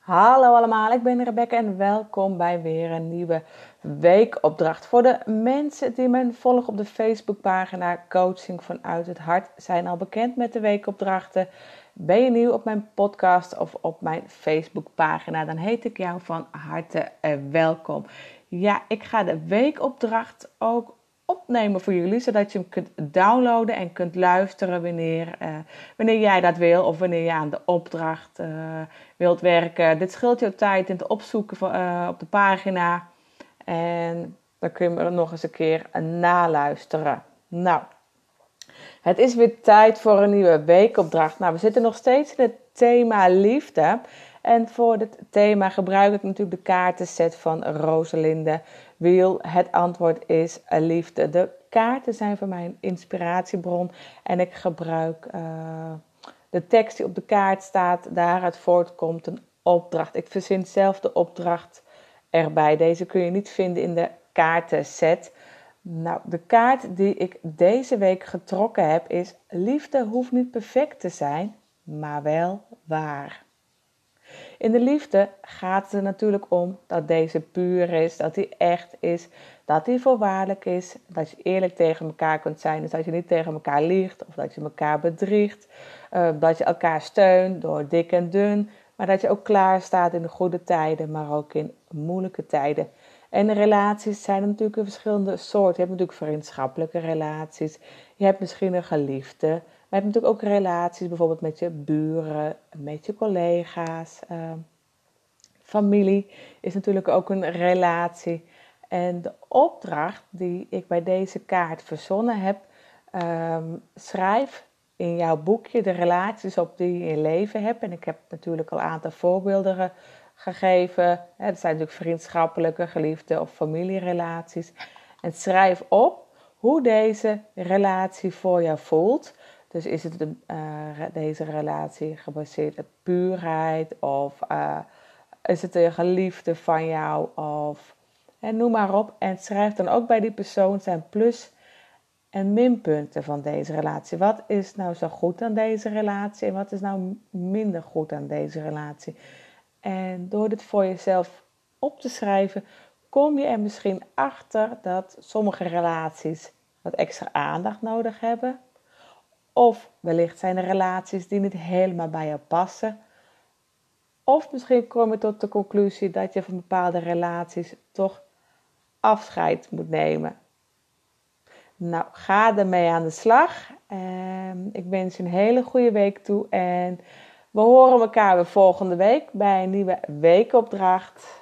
Hallo allemaal, ik ben Rebecca en welkom bij weer een nieuwe weekopdracht. Voor de mensen die me volgen op de Facebookpagina Coaching vanuit het Hart zijn al bekend met de weekopdrachten. Ben je nieuw op mijn podcast of op mijn Facebookpagina, dan heet ik jou van harte welkom. Ja, ik ga de weekopdracht ook opnemen voor jullie, zodat je hem kunt downloaden en kunt luisteren wanneer, uh, wanneer jij dat wil of wanneer je aan de opdracht uh, wilt werken. Dit scheelt je tijd in het opzoeken uh, op de pagina en dan kun je er nog eens een keer naluisteren. Nou, het is weer tijd voor een nieuwe weekopdracht. Nou, we zitten nog steeds in het thema liefde. En voor dit thema gebruik ik natuurlijk de kaartenset van Rosalinde Wiel. Het antwoord is liefde. De kaarten zijn voor mij een inspiratiebron en ik gebruik uh, de tekst die op de kaart staat. Daaruit voortkomt een opdracht. Ik verzin zelf de opdracht erbij. Deze kun je niet vinden in de kaartenset. Nou, de kaart die ik deze week getrokken heb is: Liefde hoeft niet perfect te zijn, maar wel waar. In de liefde gaat het er natuurlijk om dat deze puur is, dat die echt is, dat die voorwaardelijk is, dat je eerlijk tegen elkaar kunt zijn, dus dat je niet tegen elkaar liegt of dat je elkaar bedriegt, uh, dat je elkaar steunt door dik en dun, maar dat je ook klaar staat in de goede tijden, maar ook in moeilijke tijden. En relaties zijn natuurlijk een verschillende soorten. Je hebt natuurlijk vriendschappelijke relaties. Je hebt misschien een geliefde. Maar je hebt natuurlijk ook relaties bijvoorbeeld met je buren, met je collega's. Uh, familie is natuurlijk ook een relatie. En de opdracht die ik bij deze kaart verzonnen heb, um, schrijf in jouw boekje de relaties op die je in leven hebt. En ik heb natuurlijk al een aantal voorbeelden gegeven. Het zijn natuurlijk vriendschappelijke, geliefde of familierelaties. En schrijf op hoe deze relatie voor jou voelt. Dus is het uh, deze relatie gebaseerd op puurheid of uh, is het een geliefde van jou of noem maar op. En schrijf dan ook bij die persoon zijn plus- en minpunten van deze relatie. Wat is nou zo goed aan deze relatie en wat is nou minder goed aan deze relatie? En door dit voor jezelf op te schrijven, kom je er misschien achter dat sommige relaties wat extra aandacht nodig hebben. Of wellicht zijn er relaties die niet helemaal bij jou passen. Of misschien kom je tot de conclusie dat je van bepaalde relaties toch afscheid moet nemen. Nou, ga ermee aan de slag. En ik wens je een hele goede week toe en we horen elkaar weer volgende week bij een nieuwe weekopdracht.